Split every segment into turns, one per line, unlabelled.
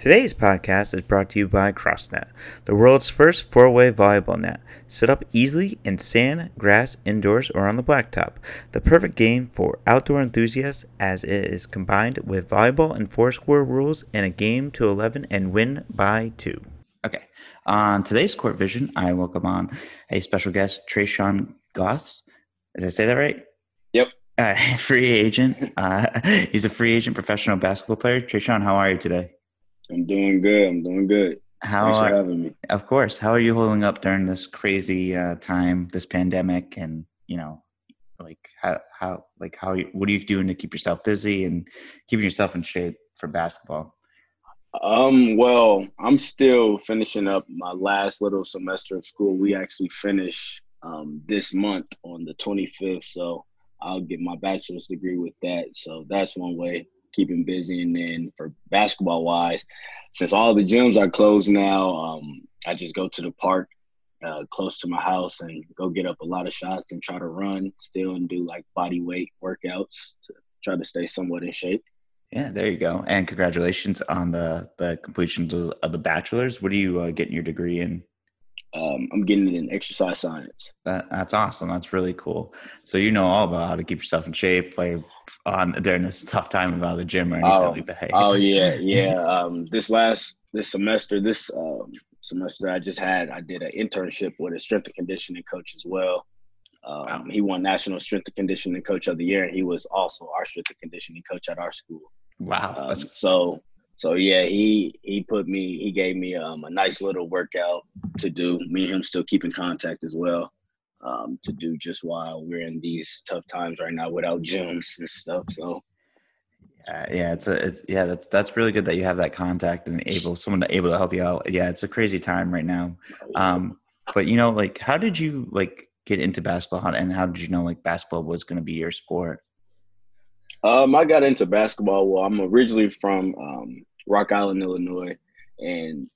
Today's podcast is brought to you by CrossNet, the world's first four way volleyball net. Set up easily in sand, grass, indoors, or on the blacktop. The perfect game for outdoor enthusiasts as it is combined with volleyball and four square rules in a game to 11 and win by two. Okay, on today's Court Vision, I welcome on a special guest, Trayshawn Goss. Did I say that right?
Yep.
Uh, free agent. Uh, he's a free agent professional basketball player. Trayshawn, how are you today?
I'm doing good. I'm doing good.
How
Thanks
are,
for having me.
Of course. How are you holding up during this crazy uh, time, this pandemic, and you know, like how how like how you, what are you doing to keep yourself busy and keeping yourself in shape for basketball?
Um, well, I'm still finishing up my last little semester of school. We actually finish um, this month on the 25th, so I'll get my bachelor's degree with that. So that's one way keeping busy. And then for basketball wise, since all the gyms are closed now, um, I just go to the park uh, close to my house and go get up a lot of shots and try to run still and do like body weight workouts to try to stay somewhat in shape.
Yeah, there you go. And congratulations on the the completion of the bachelor's. What are you uh, getting your degree in?
Um, I'm getting it in exercise science.
That, that's awesome. That's really cool. So you know all about how to keep yourself in shape, play on during this tough time about the gym or anything
oh,
like that.
oh yeah, yeah. Um, this last this semester, this um, semester I just had, I did an internship with a strength and conditioning coach as well. Um, wow. He won National Strength and Conditioning Coach of the Year, and he was also our strength and conditioning coach at our school.
Wow.
Um, so so yeah, he he put me he gave me um, a nice little workout to do. Me and him still keep in contact as well. Um, to do just while we're in these tough times right now without gyms and stuff. So
yeah, yeah, it's a it's yeah, that's that's really good that you have that contact and able someone to able to help you out. Yeah, it's a crazy time right now. Um, but you know, like how did you like get into basketball and how did you know like basketball was going to be your sport?
Um, I got into basketball. Well, I'm originally from um, Rock Island, Illinois, and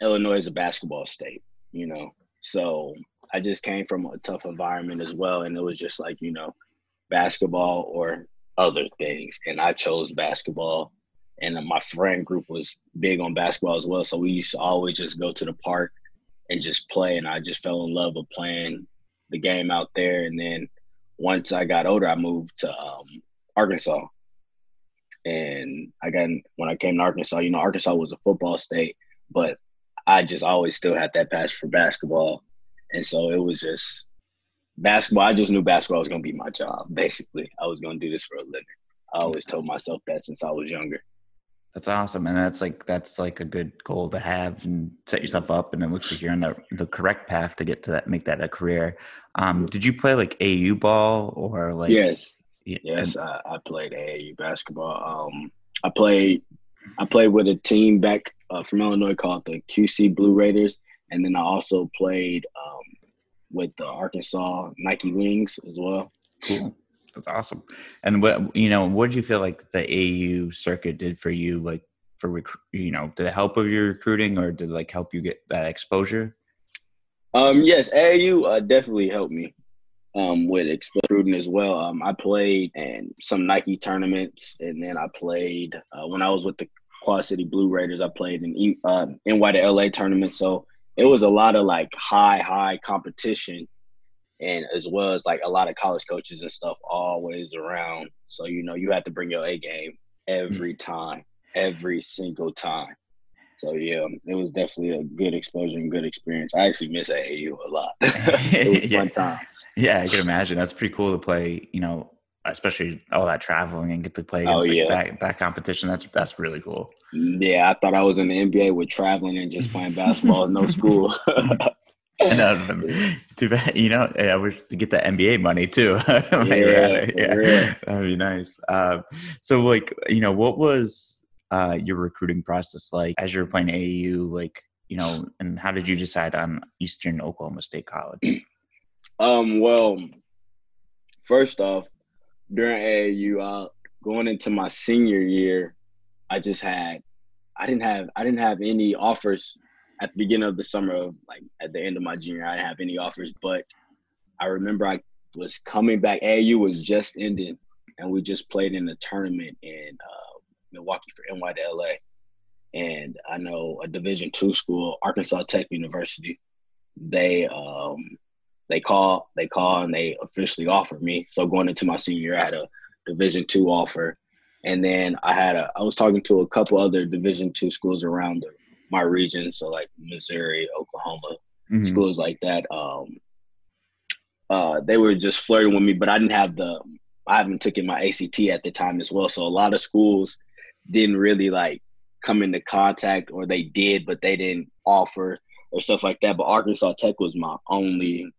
Illinois is a basketball state, you know. So I just came from a tough environment as well, and it was just like you know, basketball or other things, and I chose basketball. And my friend group was big on basketball as well, so we used to always just go to the park and just play. And I just fell in love with playing the game out there. And then once I got older, I moved to um, Arkansas, and I got when I came to Arkansas, you know, Arkansas was a football state, but I just always still had that passion for basketball. And so it was just basketball. I just knew basketball was going to be my job, basically. I was going to do this for a living. I always told myself that since I was younger.
That's awesome, and that's like that's like a good goal to have and set yourself up. And it looks like you're on the, the correct path to get to that, make that a career. Um, did you play like AU ball or like?
Yes, Yes, I, I, played AAU basketball. Um, I played I played with a team back uh, from Illinois called the QC Blue Raiders, and then I also played um, with the Arkansas Nike Wings as well.
Cool, that's awesome. And what you know, what did you feel like the AAU circuit did for you? Like for rec- you know, did it help with your recruiting, or did it like help you get that exposure?
Um, yes, AAU uh, definitely helped me um, with recruiting as well. Um, I played in some Nike tournaments, and then I played uh, when I was with the Quad City Blue Raiders. I played in uh, NY to LA tournament, so it was a lot of like high, high competition, and as well as like a lot of college coaches and stuff always around. So you know you have to bring your A game every time, every single time. So yeah, it was definitely a good exposure and good experience. I actually miss AAU a lot. it was
yeah.
fun times.
Yeah, I can imagine. That's pretty cool to play. You know, especially all that traveling and get to play against oh, yeah. like, that, that competition. That's that's really cool.
Yeah, I thought I was in the NBA with traveling and just playing basketball, no school.
no, too bad. You know, I wish to get the NBA money too.
yeah,
yeah. that'd be nice. Uh, so, like, you know, what was uh, your recruiting process like as you're playing AAU? Like, you know, and how did you decide on Eastern Oklahoma State College?
Um, well, first off, during AAU, uh, going into my senior year, I just had, I didn't have, I didn't have any offers at the beginning of the summer. Of, like at the end of my junior, I didn't have any offers. But I remember I was coming back. AAU was just ending, and we just played in a tournament and uh, Milwaukee for NY to LA. and I know a Division two school, Arkansas Tech University. They um, they call they call and they officially offered me. So going into my senior year, I had a Division two offer, and then I had a I was talking to a couple other Division two schools around the, my region, so like Missouri, Oklahoma, mm-hmm. schools like that. Um, uh, they were just flirting with me, but I didn't have the I haven't taken my ACT at the time as well. So a lot of schools didn't really like come into contact or they did, but they didn't offer or stuff like that. But Arkansas Tech was my only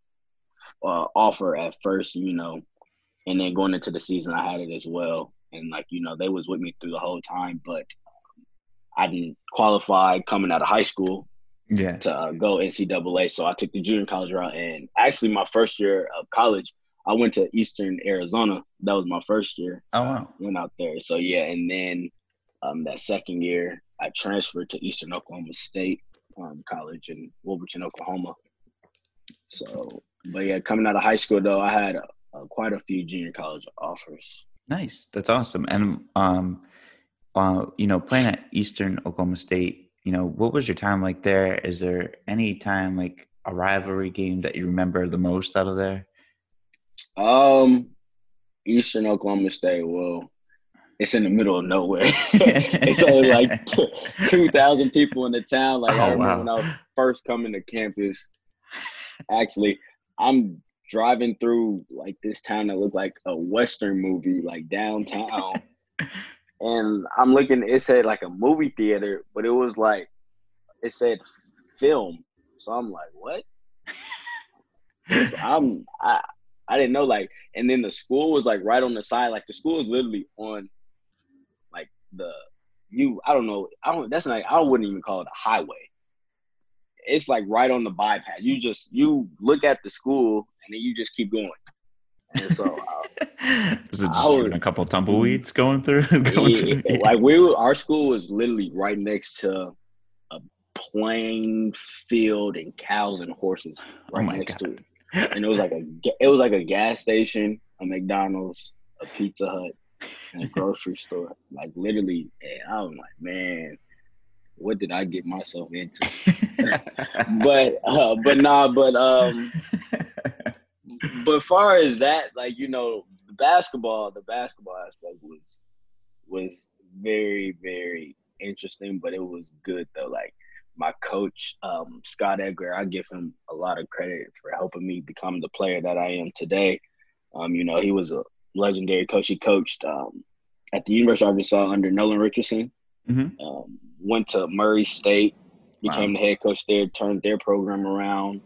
uh, offer at first, you know, and then going into the season, I had it as well. And like, you know, they was with me through the whole time, but I didn't qualify coming out of high school
yeah.
to uh, go NCAA. So I took the junior college route. And actually, my first year of college, I went to Eastern Arizona. That was my first year.
Oh wow!
Went out there. So yeah, and then um, that second year, I transferred to Eastern Oklahoma State um, College in Wilburton, Oklahoma. So, but yeah, coming out of high school though, I had quite a few junior college offers.
Nice, that's awesome. And um, uh, you know, playing at Eastern Oklahoma State, you know, what was your time like there? Is there any time like a rivalry game that you remember the most out of there?
Um, Eastern Oklahoma State. Well, it's in the middle of nowhere. it's only like two thousand people in the town. Like oh, I remember wow. when I was first coming to campus. Actually, I'm driving through like this town that looked like a western movie, like downtown. and I'm looking. It said like a movie theater, but it was like it said film. So I'm like, what? I'm I I didn't know like and then the school was like right on the side like the school is literally on the you I don't know I don't that's not I wouldn't even call it a highway it's like right on the bypass you just you look at the school and then you just keep going and so
uh, was it just was, a couple tumbleweeds going through
going yeah, through? like we were, our school was literally right next to a plain field and cows and horses oh right oh next God. to it and it was like a it was like a gas station, a McDonald's, a Pizza Hut, and a grocery store. Like literally, and I was like, man, what did I get myself into? but uh, but nah, but um, but far as that, like you know, the basketball, the basketball aspect was was very very interesting, but it was good though. Like my coach, um, Scott Edgar, I give him a lot of credit for helping me become the player that I am today. Um, you know, he was a legendary coach. He coached um, at the University of Arkansas under Nolan Richardson. Mm-hmm. Um, went to Murray State, became wow. the head coach there, turned their program around.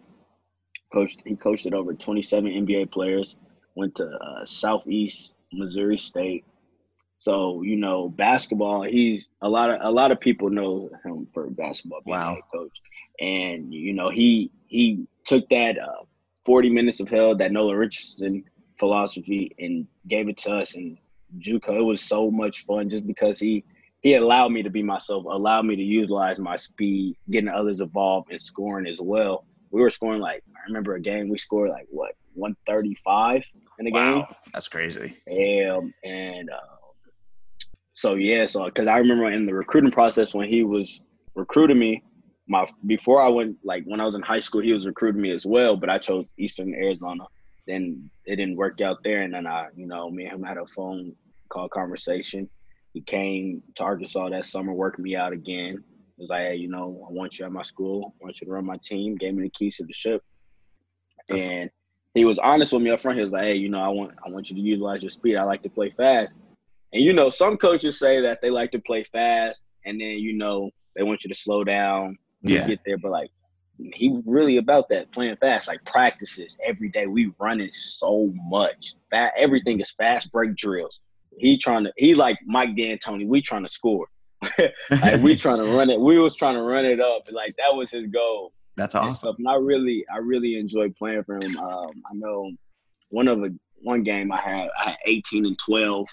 Coached, he coached it over 27 NBA players. Went to uh, Southeast Missouri State, so you know, basketball. He's a lot of a lot of people know him for basketball being wow. coach, and you know he he took that uh, forty minutes of hell that Nolan Richardson philosophy and gave it to us and JUCO. It was so much fun just because he he allowed me to be myself, allowed me to utilize my speed, getting others involved and scoring as well. We were scoring like I remember a game we scored like what 135 in the wow, game.
That's crazy.
Um, and uh, so yeah, so because I remember in the recruiting process when he was recruiting me, my before I went like when I was in high school, he was recruiting me as well, but I chose Eastern Arizona. Then it didn't work out there, and then I, you know, me and him had a phone call conversation. He came to Arkansas that summer, worked me out again. He was like, hey, you know, I want you at my school. I want you to run my team. Gave me the keys to the ship, That's and he was honest with me up front. He was like, hey, you know, I want I want you to utilize your speed. I like to play fast. And you know, some coaches say that they like to play fast, and then you know they want you to slow down yeah. get there. But like, he really about that playing fast, like practices every day. We running so much. Fat, everything is fast break drills. He trying to, he like Mike D'Antoni. We trying to score. like we trying to run it. We was trying to run it up. Like that was his goal.
That's awesome.
And, and I really, I really enjoy playing for him. Um, I know one of the one game I had, I had 18 and 12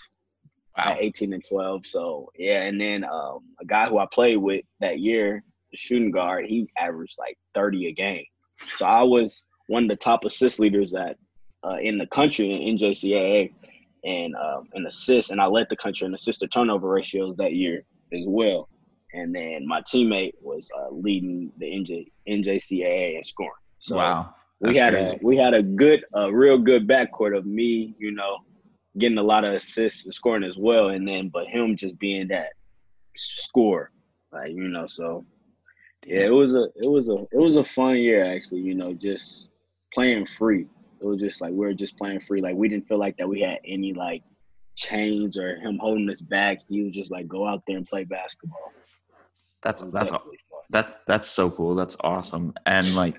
Wow. 18 and 12. So yeah, and then um, a guy who I played with that year, the shooting guard, he averaged like 30 a game. So I was one of the top assist leaders that uh, in the country in NJCAA and um, in assists, and I led the country in assist to turnover ratios that year as well. and then my teammate was uh, leading the NJ, NJCAA in scoring. So
wow,
we had crazy. a we had a good, a real good backcourt of me, you know, getting a lot of assists and scoring as well, and then but him just being that score, like you know. So yeah, it was a it was a it was a fun year actually. You know, just playing free. It was just like we were just playing free. Like we didn't feel like that we had any like chains or him holding us back. He was just like go out there and play basketball.
That's that's that's that's so cool. That's awesome. And like,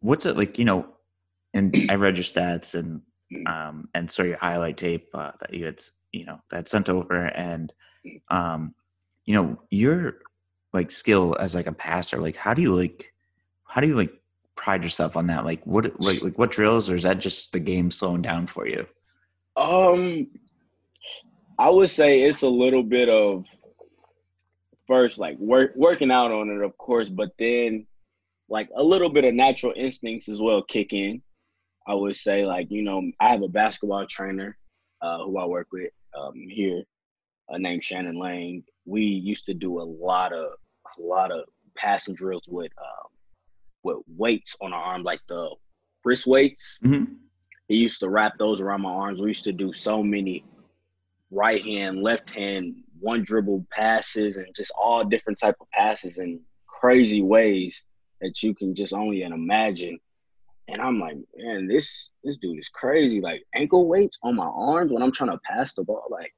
what's it like? You know, and I read your stats and mm. um and saw your highlight tape uh, that you had you know that sent over and mm. um you know your like skill as like a passer. Like, how do you like how do you like pride yourself on that? Like, what like like what drills or is that just the game slowing down for you?
Um, I would say it's a little bit of first like work working out on it, of course, but then like a little bit of natural instincts as well kick in. I would say like you know I have a basketball trainer uh, who I work with um, here uh, named Shannon lane We used to do a lot of a lot of passing drills with um, with weights on our arm, like the wrist weights. Mm-hmm. He used to wrap those around my arms. We used to do so many right hand, left hand, one dribble passes, and just all different type of passes in crazy ways that you can just only imagine. And I'm like, man, this this dude is crazy. Like ankle weights on my arms when I'm trying to pass the ball. Like,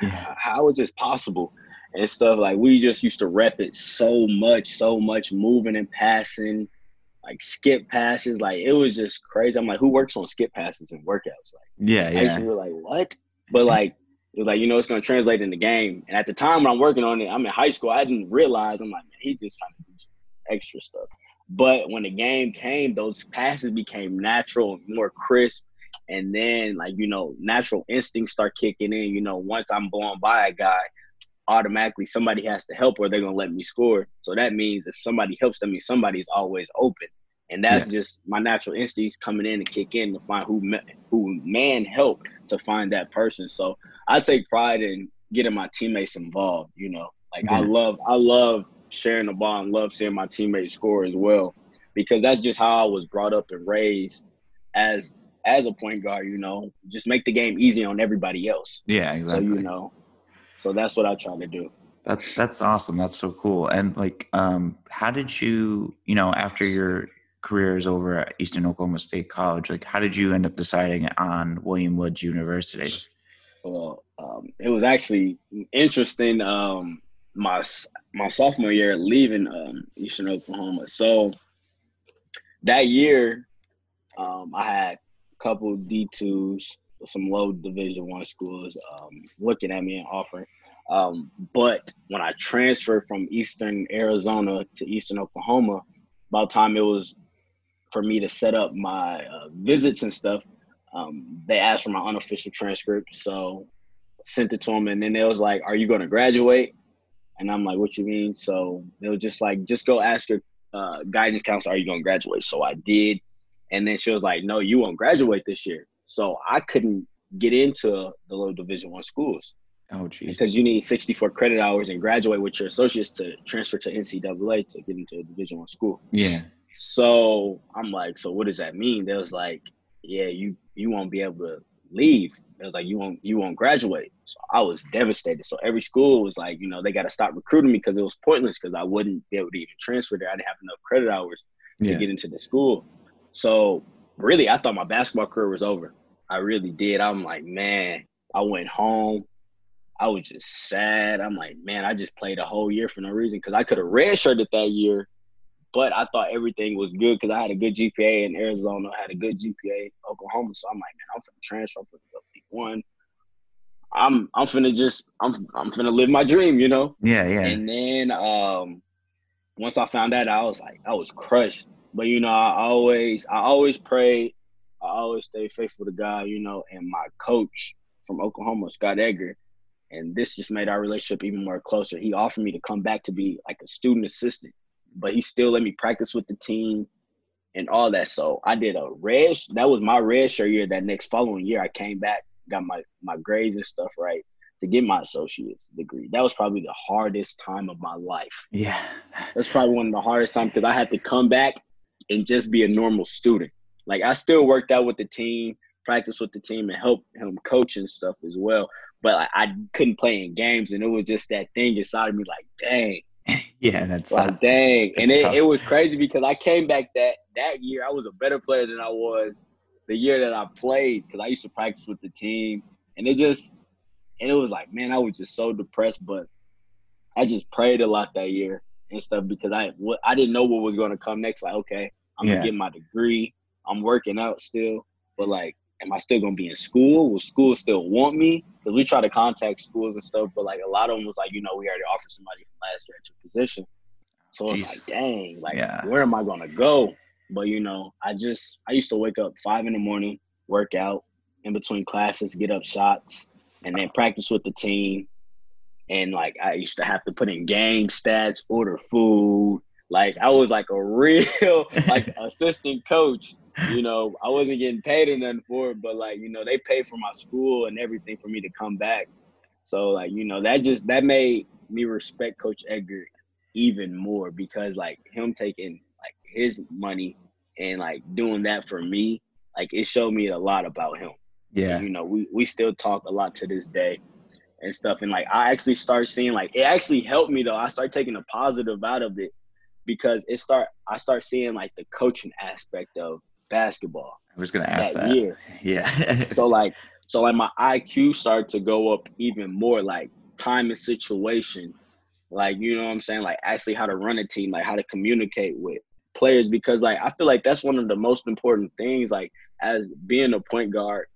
yeah. how is this possible? And stuff like we just used to rep it so much, so much, moving and passing, like skip passes. Like it was just crazy. I'm like, who works on skip passes and workouts? Like,
yeah, yeah.
we were like, what? But like it was like, you know, it's gonna translate in the game. And at the time when I'm working on it, I'm in high school. I didn't realize. I'm like, man, he's just trying to do some extra stuff. But when the game came, those passes became natural, more crisp, and then like you know, natural instincts start kicking in. You know, once I'm blown by a guy, automatically somebody has to help or they're gonna let me score. So that means if somebody helps, means somebody's always open. And that's yeah. just my natural instincts coming in and kick in to find who who man helped to find that person. So I take pride in getting my teammates involved. You know, like yeah. I love I love sharing the ball and love seeing my teammates score as well, because that's just how I was brought up and raised as as a point guard. You know, just make the game easy on everybody else.
Yeah, exactly.
So you know, so that's what I try to do.
That's that's awesome. That's so cool. And like, um, how did you, you know, after your career is over at Eastern Oklahoma State College, like, how did you end up deciding on William Woods University?
Well, um, it was actually interesting. Um, my my sophomore year leaving um, Eastern Oklahoma, so that year um, I had a couple D twos, some low Division one schools um, looking at me and offering. Um, but when I transferred from Eastern Arizona to Eastern Oklahoma, by the time it was for me to set up my uh, visits and stuff, um, they asked for my unofficial transcript, so sent it to them, and then they was like, "Are you going to graduate?" And I'm like, "What you mean?" So they was just like, "Just go ask your uh, guidance counselor, are you going to graduate?" So I did, and then she was like, "No, you won't graduate this year." So I couldn't get into the low Division One schools.
Oh, geez.
Because you need 64 credit hours and graduate with your associates to transfer to NCAA to get into a Division One school.
Yeah.
So I'm like, so what does that mean? They was like, yeah, you you won't be able to leave. It was like you won't you won't graduate. So I was devastated. So every school was like, you know, they got to stop recruiting me because it was pointless because I wouldn't be able to even transfer there. I didn't have enough credit hours to yeah. get into the school. So really, I thought my basketball career was over. I really did. I'm like, man, I went home. I was just sad. I'm like, man, I just played a whole year for no reason because I could have redshirted that year but I thought everything was good because I had a good GPA in Arizona, I had a good GPA in Oklahoma. So I'm like, man, I'm finna transfer, I'm finna go one. I'm I'm finna just I'm I'm finna live my dream, you know.
Yeah, yeah.
And then um, once I found that, I was like, I was crushed. But you know, I always I always pray, I always stay faithful to God, you know. And my coach from Oklahoma, Scott Edgar, and this just made our relationship even more closer. He offered me to come back to be like a student assistant but he still let me practice with the team and all that. So I did a red. That was my red shirt year. That next following year, I came back, got my my grades and stuff right. to get my associate's degree. That was probably the hardest time of my life.
Yeah.
That's probably one of the hardest times because I had to come back and just be a normal student. Like I still worked out with the team, practice with the team, and help him coach and stuff as well. But like, I couldn't play in games, and it was just that thing inside of me, like, dang.
Yeah, that's
like uh, dang, it's, it's and it, it was crazy because I came back that that year. I was a better player than I was the year that I played because I used to practice with the team, and it just and it was like, man, I was just so depressed. But I just prayed a lot that year and stuff because I what I didn't know what was going to come next. Like, okay, I'm yeah. gonna get my degree. I'm working out still, but like, am I still gonna be in school? Will school still want me? Because we try to contact schools and stuff, but like a lot of them was like, you know, we already offered somebody from last year to position. So Jeez. it's like, dang, like, yeah. where am I gonna go? But you know, I just I used to wake up five in the morning, work out in between classes, get up shots, and then practice with the team. And like I used to have to put in game stats, order food. Like I was like a real like assistant coach. You know, I wasn't getting paid or nothing for it, but like, you know, they paid for my school and everything for me to come back. So like, you know, that just that made me respect Coach Edgar even more because like him taking like his money and like doing that for me, like it showed me a lot about him.
Yeah.
And, you know, we we still talk a lot to this day and stuff. And like I actually start seeing like it actually helped me though. I start taking a positive out of it because it start I start seeing like the coaching aspect of basketball.
I was gonna ask that, that. year. Yeah.
so like so like my IQ started to go up even more, like time and situation, like you know what I'm saying, like actually how to run a team, like how to communicate with players because like I feel like that's one of the most important things like as being a point guard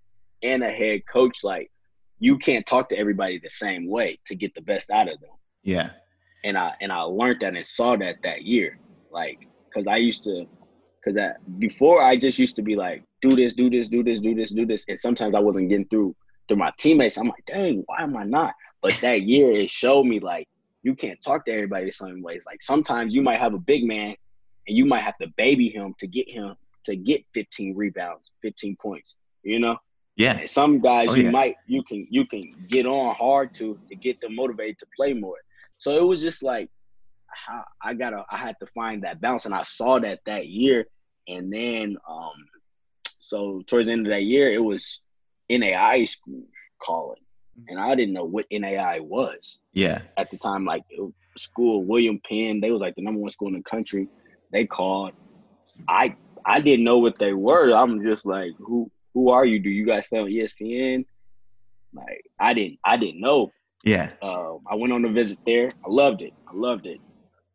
and a head coach, like you can't talk to everybody the same way to get the best out of them.
Yeah.
And I and I learned that and saw that that year, like because I used to, because that before I just used to be like do this, do this, do this, do this, do this, and sometimes I wasn't getting through through my teammates. I'm like, dang, why am I not? But that year it showed me like you can't talk to everybody the same ways. Like sometimes you might have a big man and you might have to baby him to get him to get 15 rebounds, 15 points. You know,
yeah.
Some guys oh, you yeah. might you can you can get on hard to to get them motivated to play more. So it was just like I gotta I had to find that balance, and I saw that that year. And then um, so towards the end of that year, it was NAIA school calling, and I didn't know what NAIA was.
Yeah.
At the time, like school William Penn, they was like the number one school in the country. They called. I I didn't know what they were. I'm just like, who who are you? Do you guys play on ESPN? Like I didn't I didn't know.
Yeah.
Um, I went on a visit there. I loved it. I loved it.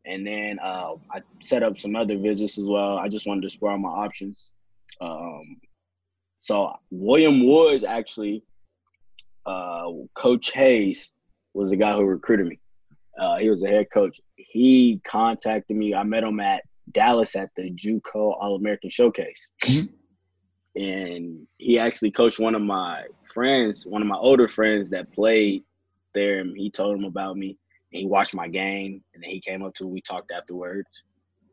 And then uh, I set up some other visits as well. I just wanted to explore my options. Um, so William Woods actually, uh, Coach Hayes was the guy who recruited me. Uh, he was the head coach. He contacted me. I met him at Dallas at the JUCO All American Showcase. Mm-hmm and he actually coached one of my friends, one of my older friends that played there, and he told him about me. And he watched my game, and then he came up to. We talked afterwards.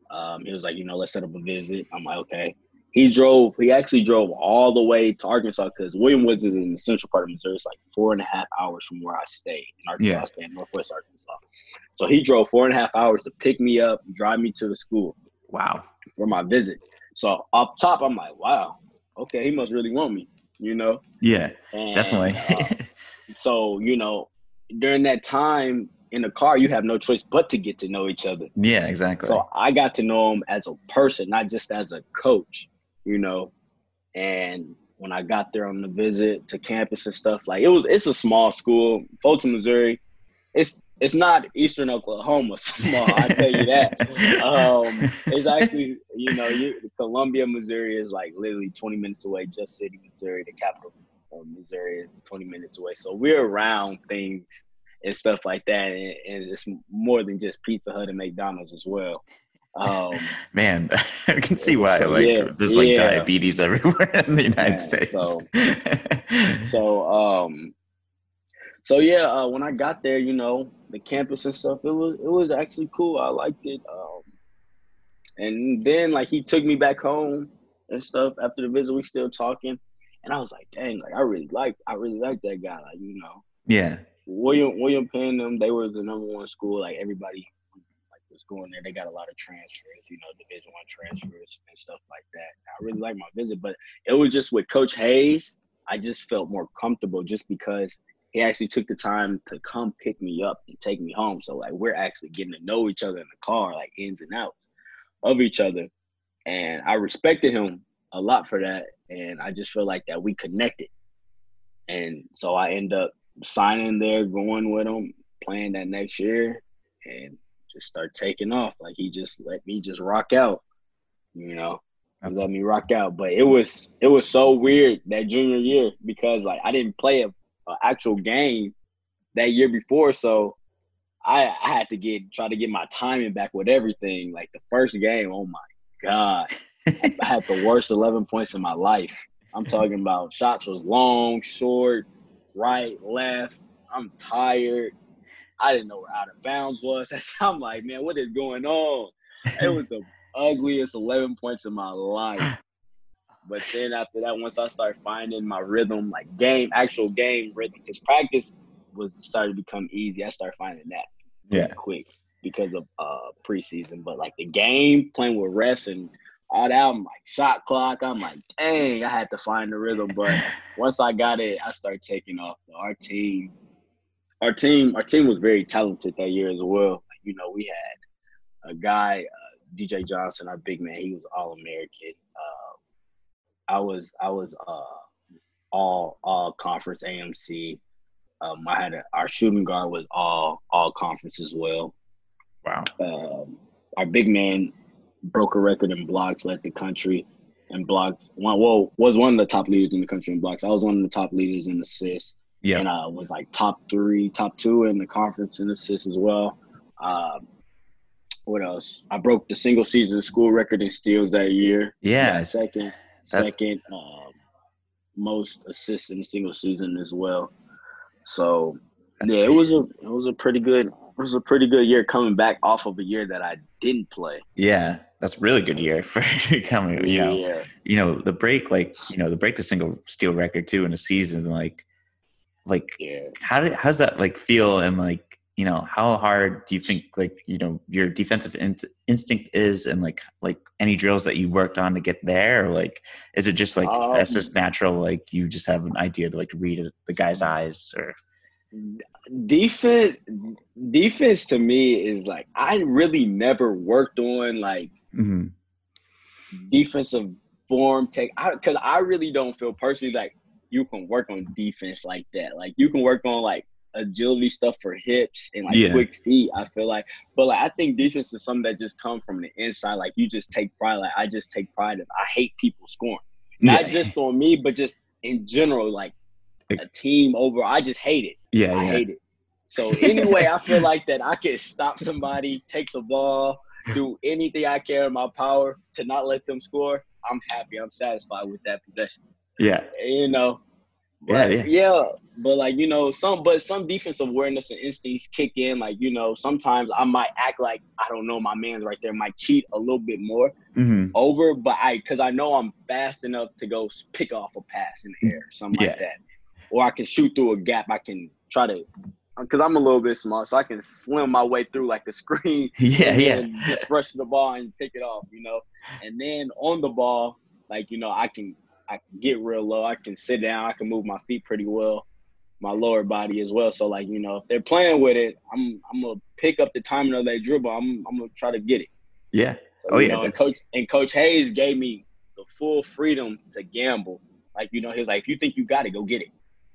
Um, he was like, you know, let's set up a visit. I'm like, okay. He drove. He actually drove all the way to Arkansas because William Woods is in the central part of Missouri. It's like four and a half hours from where I stay in Arkansas. Yeah. I stay in Northwest Arkansas. So he drove four and a half hours to pick me up, drive me to the school.
Wow.
For my visit. So up top, I'm like, wow, okay, he must really want me, you know?
Yeah, and, definitely.
uh, so, you know, during that time in the car, you have no choice but to get to know each other.
Yeah, exactly.
So I got to know him as a person, not just as a coach, you know? And when I got there on the visit to campus and stuff, like it was, it's a small school, Fulton, Missouri. It's it's not Eastern Oklahoma small. I tell you that. Um, it's actually, you know, you, Columbia, Missouri is like literally 20 minutes away. Jeff City, Missouri, the capital of Missouri, is 20 minutes away. So we're around things and stuff like that, and, and it's more than just Pizza Hut and McDonald's as well. Um,
Man, I can see why. So, like, yeah, there's like yeah. diabetes everywhere in the United States.
So, so, um, so yeah, uh, when I got there, you know, the campus and stuff, it was it was actually cool. I liked it. Um, and then like he took me back home and stuff after the visit. We still talking, and I was like, dang, like I really like I really like that guy. Like you know.
Yeah,
William William Penn them they were the number one school. Like everybody like was going there. They got a lot of transfers, you know, Division One transfers and stuff like that. I really liked my visit, but it was just with Coach Hayes. I just felt more comfortable just because he actually took the time to come pick me up and take me home. So like we're actually getting to know each other in the car, like ins and outs of each other. And I respected him a lot for that. And I just feel like that we connected. And so I end up signing there, going with him, playing that next year, and just start taking off. Like he just let me just rock out, you know. He let me rock out. But it was it was so weird that junior year because like I didn't play a, a actual game that year before, so I, I had to get try to get my timing back with everything. Like the first game, oh my god, I had the worst eleven points in my life. I'm talking about shots was long, short, right, left. I'm tired. I didn't know where out of bounds was. I'm like, man, what is going on? It was the ugliest 11 points in my life. But then after that, once I started finding my rhythm, like game, actual game rhythm, because practice was started to become easy. I started finding that
yeah
quick because of uh preseason. But like the game, playing with refs and all that, I'm like shot clock. I'm like, dang, I had to find the rhythm. But once I got it, I started taking off. Our team, our team, our team was very talented that year as well. You know, we had a guy, uh, DJ Johnson, our big man. He was all American. Uh, I was, I was uh, all all conference AMC. Um, I had a, our shooting guard was all all conference as well.
wow
Um, our big man broke a record in blocks, led the country in blocks. One, well, was one of the top leaders in the country in blocks. I was one of the top leaders in assists,
yeah
and I was like top three, top two in the conference in assists as well. Um, what else? I broke the single season school record in steals that year.
yeah
second,
That's-
second um, most assists in a single season as well. So
That's
yeah, it was a it was a pretty good it was a pretty good year coming back off of a year that I didn't play.
yeah that's really good year for coming you know
yeah,
you know the break like you know the break the single steal record too in a season like like
yeah.
how did how's that like feel and like you know how hard do you think like you know your defensive in- instinct is and like like any drills that you worked on to get there or like is it just like
Um,
that's just natural like you just have an idea to like read the guy's eyes or
Defense defense to me is like I really never worked on like
Mhm.
defensive form take because I, really don't feel personally like you can work on defense like that. Like you can work on like agility stuff for hips and like
Yeah.
quick feet. I feel like, but like I think defense is something that just comes from the inside. Like you just take pride. Like I just take pride in. I hate people scoring, not
Yeah.
just on me, but just in general. Like a team over, I just hate it.
yeah
I
yeah
hate it. So anyway, I feel like that I can stop somebody, take the ball, do anything I can in my power to not let them score. I'm happy. I'm satisfied with that possession.
yeah
You know.
Yeah,
But,
yeah.
yeah. But like, you know, some but some defensive awareness and instincts kick in. Like, you know, sometimes I might act like I don't know my man's right there, might cheat a little bit more
hmm
over, but I because I know I'm fast enough to go pick off a pass in the air, something
Yeah.
like that. Or I can shoot through a gap. I can try to because I'm a little bit small, so I can swim my way through like the screen
yeah
and
yeah
just rush the ball and pick it off, you know. And then on the ball, like you know, I can I can get real low. I can sit down. I can move my feet pretty well, my lower body as well. So like you know, if they're playing with it, I'm I'm gonna pick up the timing of that dribble. I'm I'm gonna try to get it.
yeah
So,
Oh, yeah,
know, and coach and Coach Hayes gave me the full freedom to gamble. Like you know, he was like, if you think you got it, go get it.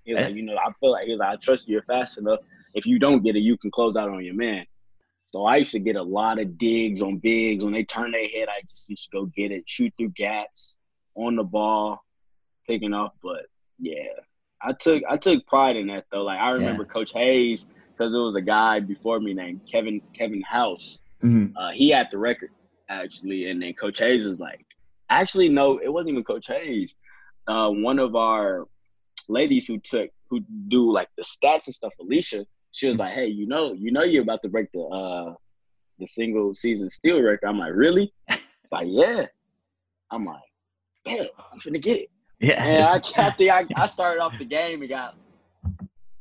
He was
Yeah.
like, you know, I feel like he was like, I trust you. You're fast enough. If you don't get it, you can close out on your man. So I used to get a lot of digs on bigs when they turn their head. I just used to go get it, shoot through gaps, on the ball, picking off. But yeah, I took I took pride in that though. Like I remember Coach Hayes because it was a guy before me named Kevin Kevin House
hmm
uh, he had the record actually, and then Coach Hayes was like, actually, no, it wasn't even Coach Hayes. Uh, one of our ladies who took who do like the stats and stuff, Alicia, she was like, hey, you know, you know, you're about to break the uh, the single season steal record. I'm like, really? It's like, yeah. I'm like, man, I'm finna get it.
Yeah
And I, I think I, I started off the game and got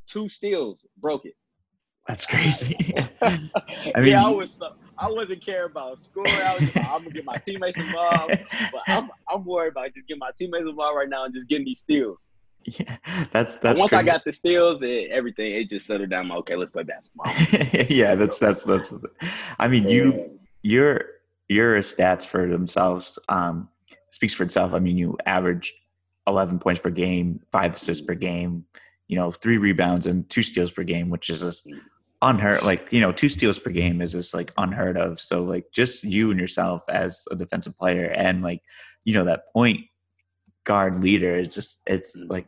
two steals, broke it.
That's crazy.
I mean, yeah, I was I wasn't care about scoring. I was just, I'm gonna get my teammates involved, but I'm I'm worried about just getting my teammates involved right now and just getting these steals.
Yeah, that's that's.
once crazy. I got the steals, it, everything it just settled down. Okay, let's play basketball.
yeah, that's that's that's. I mean, you your your stats for themselves um, speaks for itself. I mean, you average 11 points per game, five assists per game, you know, three rebounds and two steals per game, which is just unheard. Like, you know, two steals per game is just like unheard of. So, like, just you and yourself as a defensive player and like, you know, that point guard leader is just, it's mm. like,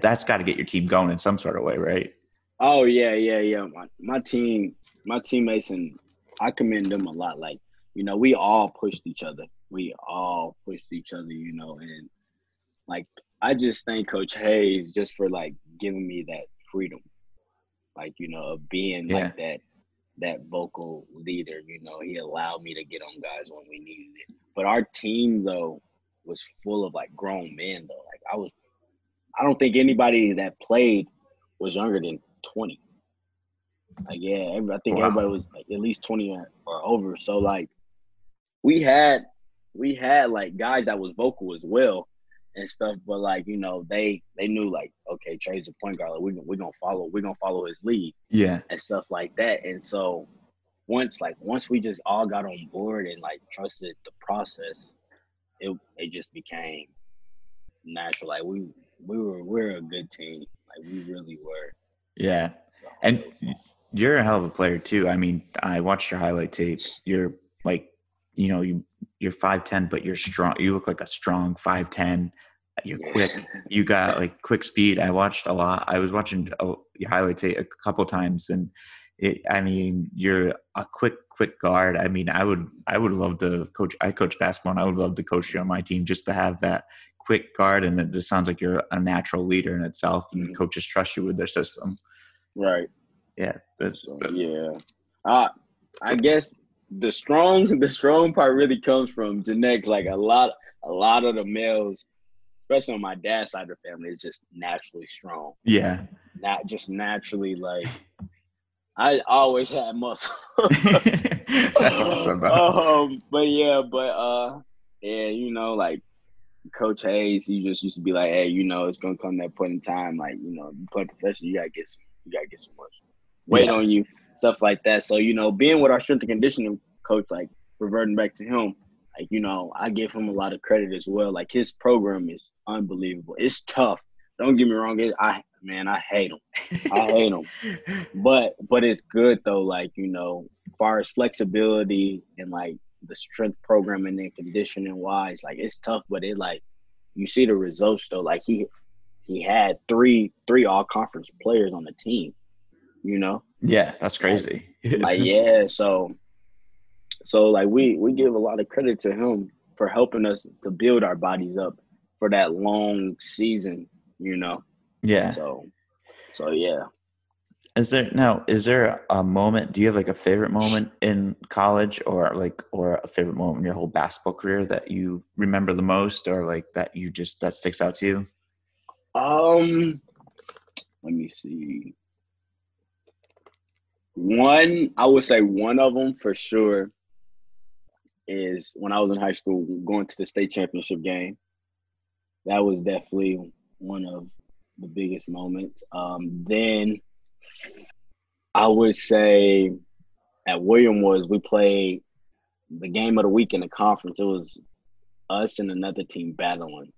that's got to get your team going in some sort of way, right?
Oh, yeah, yeah, yeah. My, my team, my teammates, and I commend them a lot. Like, you know, we all pushed each other. We all pushed each other, you know, and like I just thank Coach Hayes just for like giving me that freedom, like you know, of being yeah. like that that vocal leader. You know, he allowed me to get on guys when we needed it. But our team though was full of like grown men though. Like I was, I don't think anybody that played was younger than twenty. Like yeah, I think wow. everybody was like at least twenty or, or over. So like we had we had like guys that was vocal as well and stuff. But like you know, they they knew like okay, Trey's a point guard. Like, we're we're gonna follow we're gonna follow his lead.
Yeah,
and stuff like that. And so once like once we just all got on board and like trusted the process, it it just became natural. Like we we were we're a good team. Like we really were.
Yeah, so, and you're a hell of a player too. I mean, I watched your highlight tape. You're like, you know, you you're 5'10 but you're strong you look like a strong 5'10 you're quick you got like quick speed. I watched a lot. I was watching oh, your highlights a couple times and it, i mean you're a quick quick guard. I mean i would i would love to coach i coach basketball and i would love to coach you on my team just to have that quick guard and it just sounds like you're a natural leader in itself and mm-hmm. coaches trust you with their system.
Right.
Yeah that's,
so, yeah. Uh, i guess the strong the strong part really comes from genetics. Like a lot a lot of the males, especially on my dad's side of the family, is just naturally strong.
Yeah.
Not just naturally like I always had muscle.
That's awesome.
Um, but yeah, but uh yeah, you know, like Coach Hayes, he just used to be like, Hey, you know, it's gonna come that point in time, like, you know, you play professional, you gotta get some you gotta get some muscle. Weight yeah. on you stuff like that. So, you know, being with our strength and conditioning coach, like reverting back to him, like, you know, I give him a lot of credit as well. Like his program is unbelievable. It's tough. Don't get me wrong. It, I man, I hate him. I hate him. But but it's good though. Like you know, far as flexibility and like the strength programming and conditioning wise, like it's tough. But it like you see the results though. Like he he had three three all conference players on the team. You know,
yeah, that's crazy.
Like, like, yeah, so so like we we give a lot of credit to him for helping us to build our bodies up for that long season, you know.
Yeah.
So so yeah.
Is there now is there a moment do you have like a favorite moment in college or like or a favorite moment in your whole basketball career that you remember the most or like that you just that sticks out to you?
Um let me see. One, I would say one of them for sure is when I was in high school going to the state championship game. That was definitely one of the biggest moments. Um, then I would say at William was we played the game of the week in the conference. It was us and another team battling.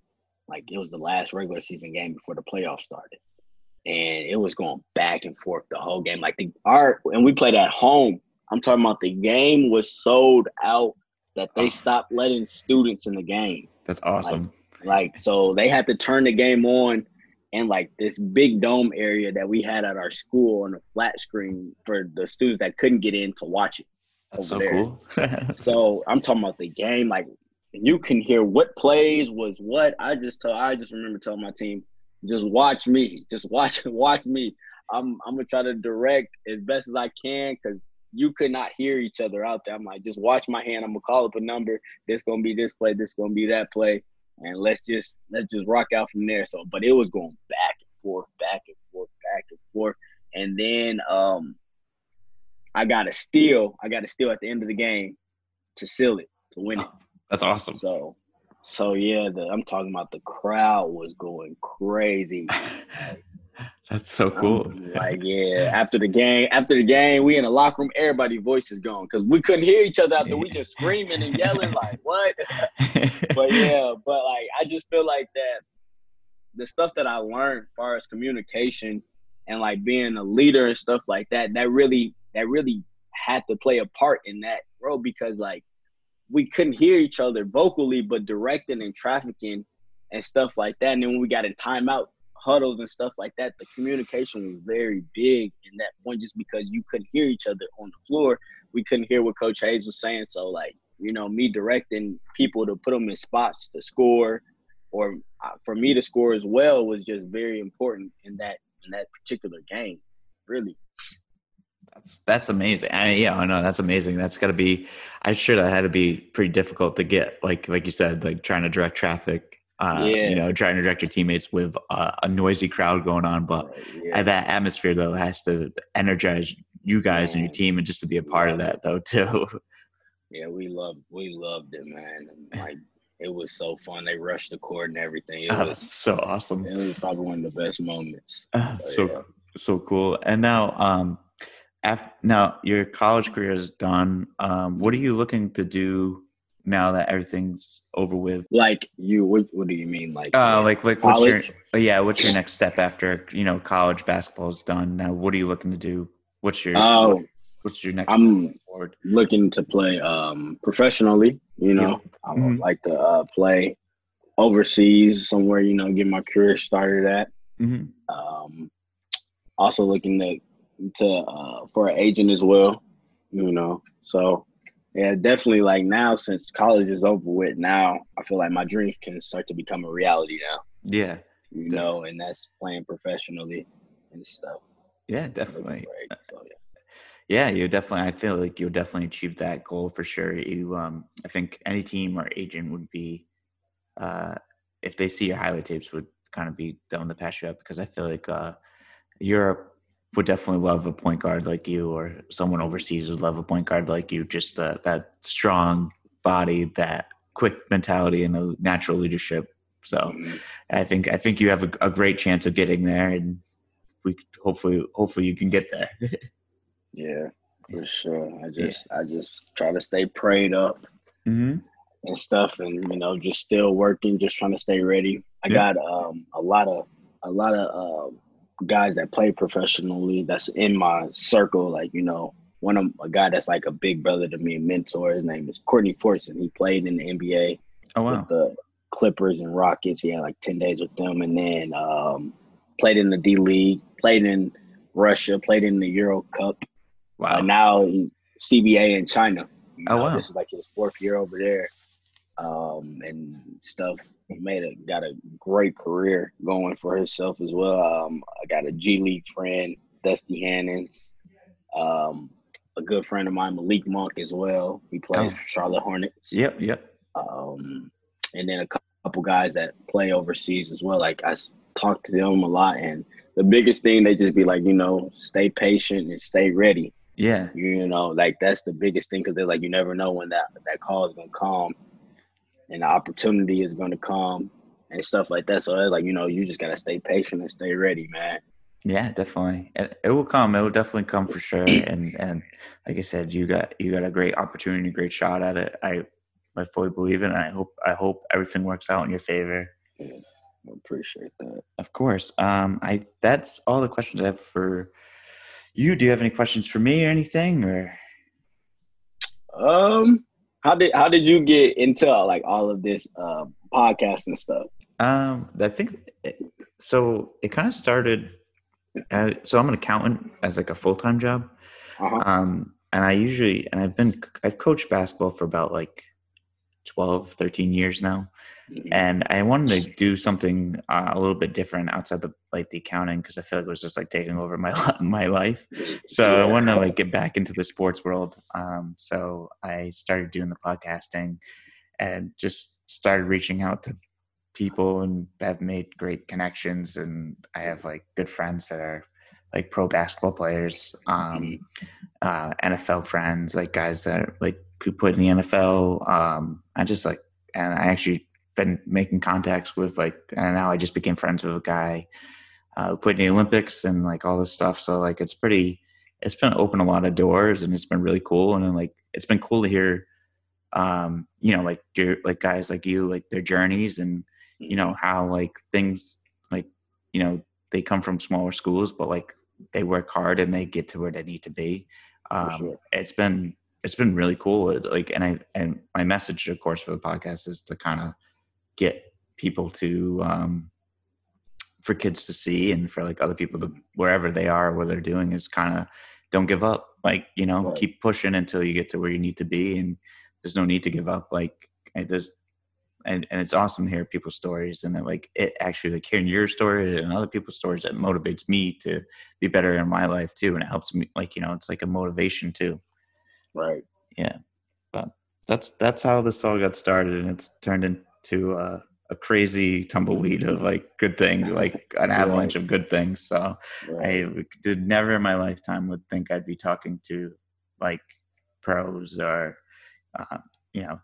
Like it was the last regular season game before the playoffs started and it was going back and forth the whole game. Like the art, and we played at home. I'm talking about the game was sold out that they oh. stopped letting students in the game.
That's awesome.
Like, like, so they had to turn the game on in like this big dome area that we had at our school on a flat screen for the students that couldn't get in to watch it.
That's so there. cool.
so I'm talking about the game, like you can hear what plays was what. I just told I just remember telling my team, just watch me. Just watch watch me. I'm I'm gonna try to direct as best as I can because you could not hear each other out there. I'm like, just watch my hand. I'm gonna call up a number. This gonna be this play. This gonna be that play, and let's just let's just rock out from there. So, but it was going back and forth, back and forth, back and forth. And then um I got a steal. I got a steal at the end of the game to seal it, to win it.
That's awesome.
So so yeah, the, I'm talking about the crowd was going crazy.
That's so cool.
like yeah, after the game, after the game, we in the locker room, everybody voices gone because we couldn't hear each other after we just screaming and yelling like what. but yeah, but like I just feel like that the stuff that I learned as far as communication and like being a leader and stuff like that, that really that really had to play a part in that role because like we couldn't hear each other vocally, but directing and trafficking and stuff like that. And then when we got in timeout huddles and stuff like that, the communication was very big in that point just because you couldn't hear each other on the floor. We couldn't hear what Coach Hayes was saying. So, like, you know, me directing people to put them in spots to score or uh, for me to score as well was just very important in that in that particular game, really.
That's that's amazing. I, yeah, I know that's amazing. That's got to be. I'm sure that had to be pretty difficult to get. Like like you said, like trying to direct traffic. Uh, yeah. You know, trying to direct your teammates with uh, a noisy crowd going on, but yeah. that atmosphere though has to energize you guys and your team, and just to be a part of that though too.
Yeah, we loved we loved it, man. And like it was so fun. They rushed the court and everything. It
oh,
was
so awesome.
It was probably one of the best moments.
Uh, so yeah. so cool. And now, um, after, now your college career is done. Um, what are you looking to do now that everything's over with?
Like you, what, what do you mean? Like,
uh, like, like, what's your, yeah, what's your next step after you know college basketball is done? Now, what are you looking to do? What's your,
oh,
what, what's your next?
I'm looking to play um professionally. You know, yeah. I would mm-hmm. like to uh, play overseas somewhere. You know, get my career started at. Mm-hmm. Um, also looking to to uh, for an agent as well. You know, so yeah, definitely. Like now, since college is over with, now I feel like my dreams can start to become a reality now.
Yeah,
you definitely. know, and that's playing professionally and stuff.
Yeah, definitely. So, yeah. Yeah, you definitely. I feel like you'll definitely achieve that goal for sure. You, um, I think any team or agent would be, uh, if they see your highlight tapes, would kind of be down to pass you up because I feel like uh, Europe would definitely love a point guard like you, or someone overseas would love a point guard like you. Just the, that strong body, that quick mentality, and a natural leadership. So, mm-hmm. I think I think you have a, a great chance of getting there, and we hopefully hopefully you can get there.
yeah, for sure. I just yeah. I just try to stay prayed up. Mm-hmm. And stuff, and you know, just still working, just trying to stay ready. I yeah. got um, a lot of a lot of um, guys that play professionally that's in my circle. Like, you know, one of a guy that's like a big brother to me, a mentor. His name is Courtney Fortson. He played in the NBA.
Oh wow.
With the Clippers and Rockets. He had like ten days with them, and then um, played in the D League, played in Russia, played in the Euro Cup. Wow. Uh, now he's CBA in China.
You oh, know, oh wow.
This is like his fourth year over there, um, and stuff he made a got a great career going for himself as well. Um, I got a G League friend, Dusty Hannahs, um, a good friend of mine, Malik Monk as well. He plays oh. for Charlotte Hornets.
Yep, yep.
Um, and then a couple guys that play overseas as well. Like I talk to them a lot, and the biggest thing they just be like, you know, stay patient and stay ready.
Yeah.
You know, like that's the biggest thing because they're like, you never know when that that call is gonna come and the opportunity is going to come and stuff like that. So it's like, you know, you just got to stay patient and stay ready, man.
Yeah, definitely. It, it will come. It will definitely come for sure. And and like I said, you got you got a great opportunity, great shot at it. I I fully believe it. And I hope I hope everything works out in your favor.
Yeah, I appreciate that.
Of course. Um, I that's all the questions I have for you. Do you have any questions for me or anything? Or
um, how did how did you get into like all of this uh, podcast and stuff?
Um, I think it, so. It kind of started. At, so I'm an accountant as like a full time job. Uh-huh. Um, and I usually and I've been I've coached basketball for about like 12, 13 years now. Mm-hmm. And I wanted to do something uh, a little bit different outside the like the accounting because I feel like it was just like taking over my my life. So yeah. I wanted to like get back into the sports world. Um, so I started doing the podcasting and just started reaching out to people and have made great connections and I have like good friends that are like pro basketball players, um, mm-hmm. uh, NFL friends, like guys that are, like who put in the NFL. Um, I just like, and I actually been making contacts with like, and now I just became friends with a guy uh, who put in the Olympics and like all this stuff. So like, it's pretty, it's been open a lot of doors and it's been really cool. And then like, it's been cool to hear, um, you know, like your, like guys like you, like their journeys and, you know, how like things like, you know, they come from smaller schools, but like they work hard and they get to where they need to be. Um, sure. It's been it's been really cool. Like, and I and my message, of course, for the podcast is to kind of get people to um, for kids to see and for like other people to wherever they are, what they're doing is kind of don't give up. Like you know, right. keep pushing until you get to where you need to be, and there's no need to give up. Like there's and, and it's awesome to hear people's stories and like it actually like hearing your story and other people's stories that motivates me to be better in my life too and it helps me like you know it's like a motivation too
right
yeah but that's that's how this all got started and it's turned into uh, a crazy tumbleweed of like good things like an avalanche right. of good things so right. i did never in my lifetime would think i'd be talking to like pros or uh, you know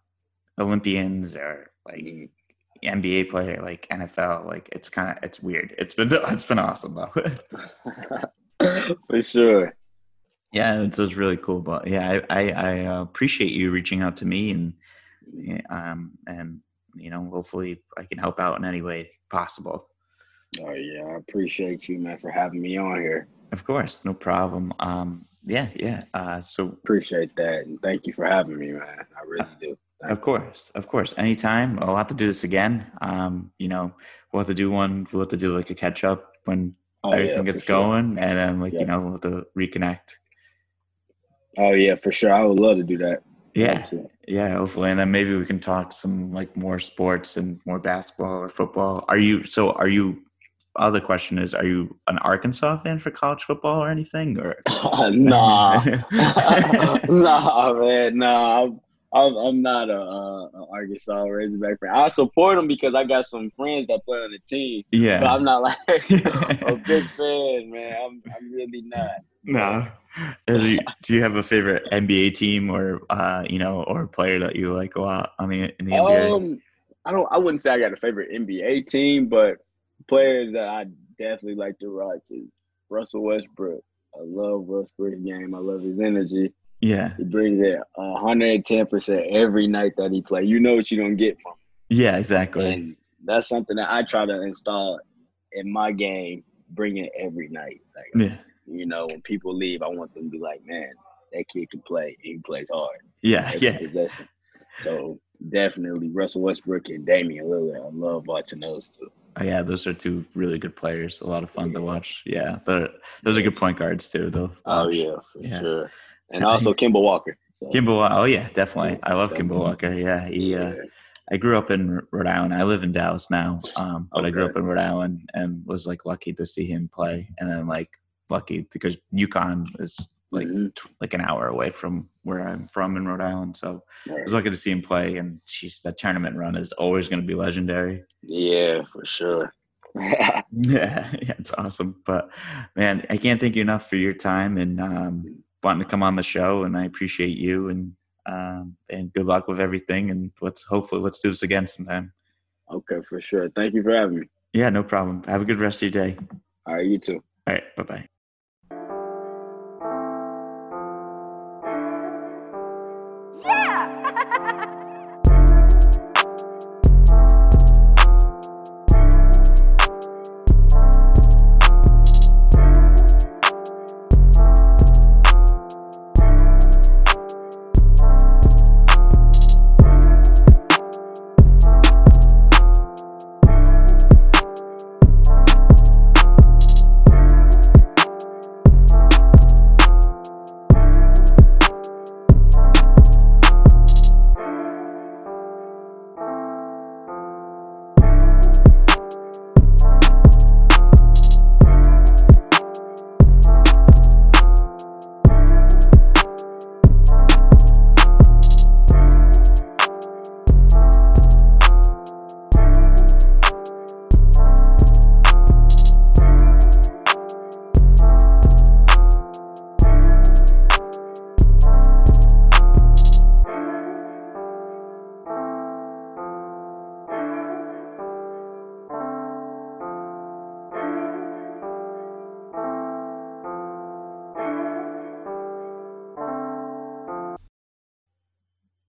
olympians or like NBA player, like NFL. Like it's kind of it's weird. It's been it's been awesome though.
For sure.
Yeah, it was really cool. But yeah, I I, I uh, appreciate you reaching out to me and um and you know hopefully I can help out in any way possible.
Oh yeah, I appreciate you, man, for having me on here.
Of course, no problem. Um, yeah, yeah. Uh, so
appreciate that, and thank you for having me, man. I really do.
Of course, of course. Anytime. I'll have to do this again. Um, you know, we'll have to do one. We'll have to do like a catch up when oh, everything yeah, gets going, sure. and then like yeah. you know we'll have to reconnect.
Oh yeah, for sure. I would love to do that.
Yeah, yeah. Hopefully, and then maybe we can talk some like more sports and more basketball or football. Are you? So are you? Other question is, are you an Arkansas fan for college football or anything? Or
nah, nah, man, nah. I'm, I'm not a, a, Arkansas Razorback fan. I support them because I got some friends that play on the team.
Yeah,
but I'm not like a big fan, man. I'm I'm really not.
No. do you have a favorite NBA team or uh, you know or player that you like a lot on the in the NBA? Um,
I don't. I wouldn't say I got a favorite NBA team, but players that I definitely like to watch is Russell Westbrook. I love Westbrook's game. I love his energy.
Yeah.
He brings it 110% every night that he play. You know what you're going to get from him.
Yeah, exactly.
And that's something that I try to install in my game, bring it every night. Like, yeah. You know, when people leave, I want them to be like, man, that kid can play. He plays hard.
Yeah, yeah. Possession.
So definitely Russell Westbrook and Damian Lillard. I love watching those two.
Oh, yeah, those are two really good players. A lot of fun yeah. to watch. Yeah, those are good point guards too, though.
Oh yeah, for yeah. sure and also Kemba Walker.
So. Kemba, oh yeah, definitely. I love Kemba Walker. Yeah, he. Uh, I grew up in Rhode Island. I live in Dallas now, um, but okay. I grew up in Rhode Island and was like lucky to see him play. And then like lucky because UConn is like mm-hmm. t- like an hour away from where I'm from in Rhode Island. So right. I was lucky to see him play. And she's that tournament run is always going to be legendary.
Yeah, for sure.
yeah, yeah, it's awesome. But man, I can't thank you enough for your time and um, wanting to come on the show, and I appreciate you and um, and good luck with everything. And let's hopefully let's do this again sometime.
Okay, for sure. Thank you for having me.
Yeah, no problem. Have a good rest of your day.
All right, you too.
All right, bye bye.